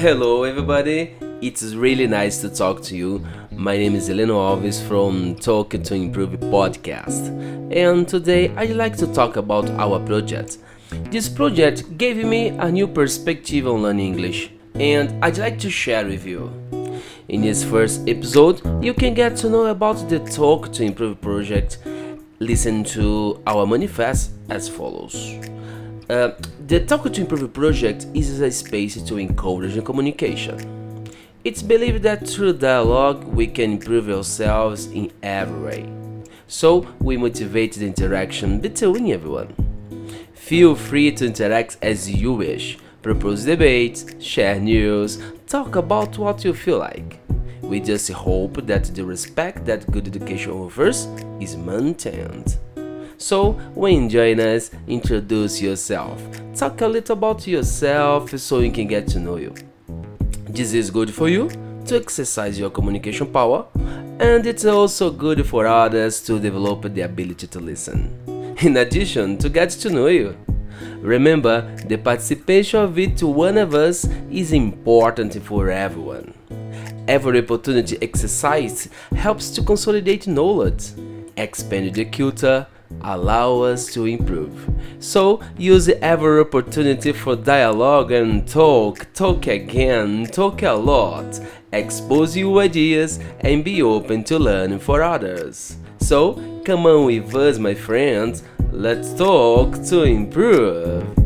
Hello, everybody. It's really nice to talk to you. My name is Heleno Alves from Talk to Improve podcast, and today I'd like to talk about our project. This project gave me a new perspective on learning English, and I'd like to share with you. In this first episode, you can get to know about the Talk to Improve project. Listen to our manifest as follows. Uh, the Talk to Improve project is a space to encourage communication. It's believed that through dialogue we can improve ourselves in every way. So we motivate the interaction between everyone. Feel free to interact as you wish, propose debates, share news, talk about what you feel like. We just hope that the respect that good education offers is maintained. So, when join us, introduce yourself. Talk a little about yourself so we can get to know you. This is good for you to exercise your communication power, and it's also good for others to develop the ability to listen. In addition, to get to know you. Remember, the participation of each one of us is important for everyone. Every opportunity exercise helps to consolidate knowledge, expand the culture, allow us to improve. So use every opportunity for dialogue and talk, talk again, talk a lot, expose your ideas and be open to learn for others. So come on with us my friends, let's talk to improve.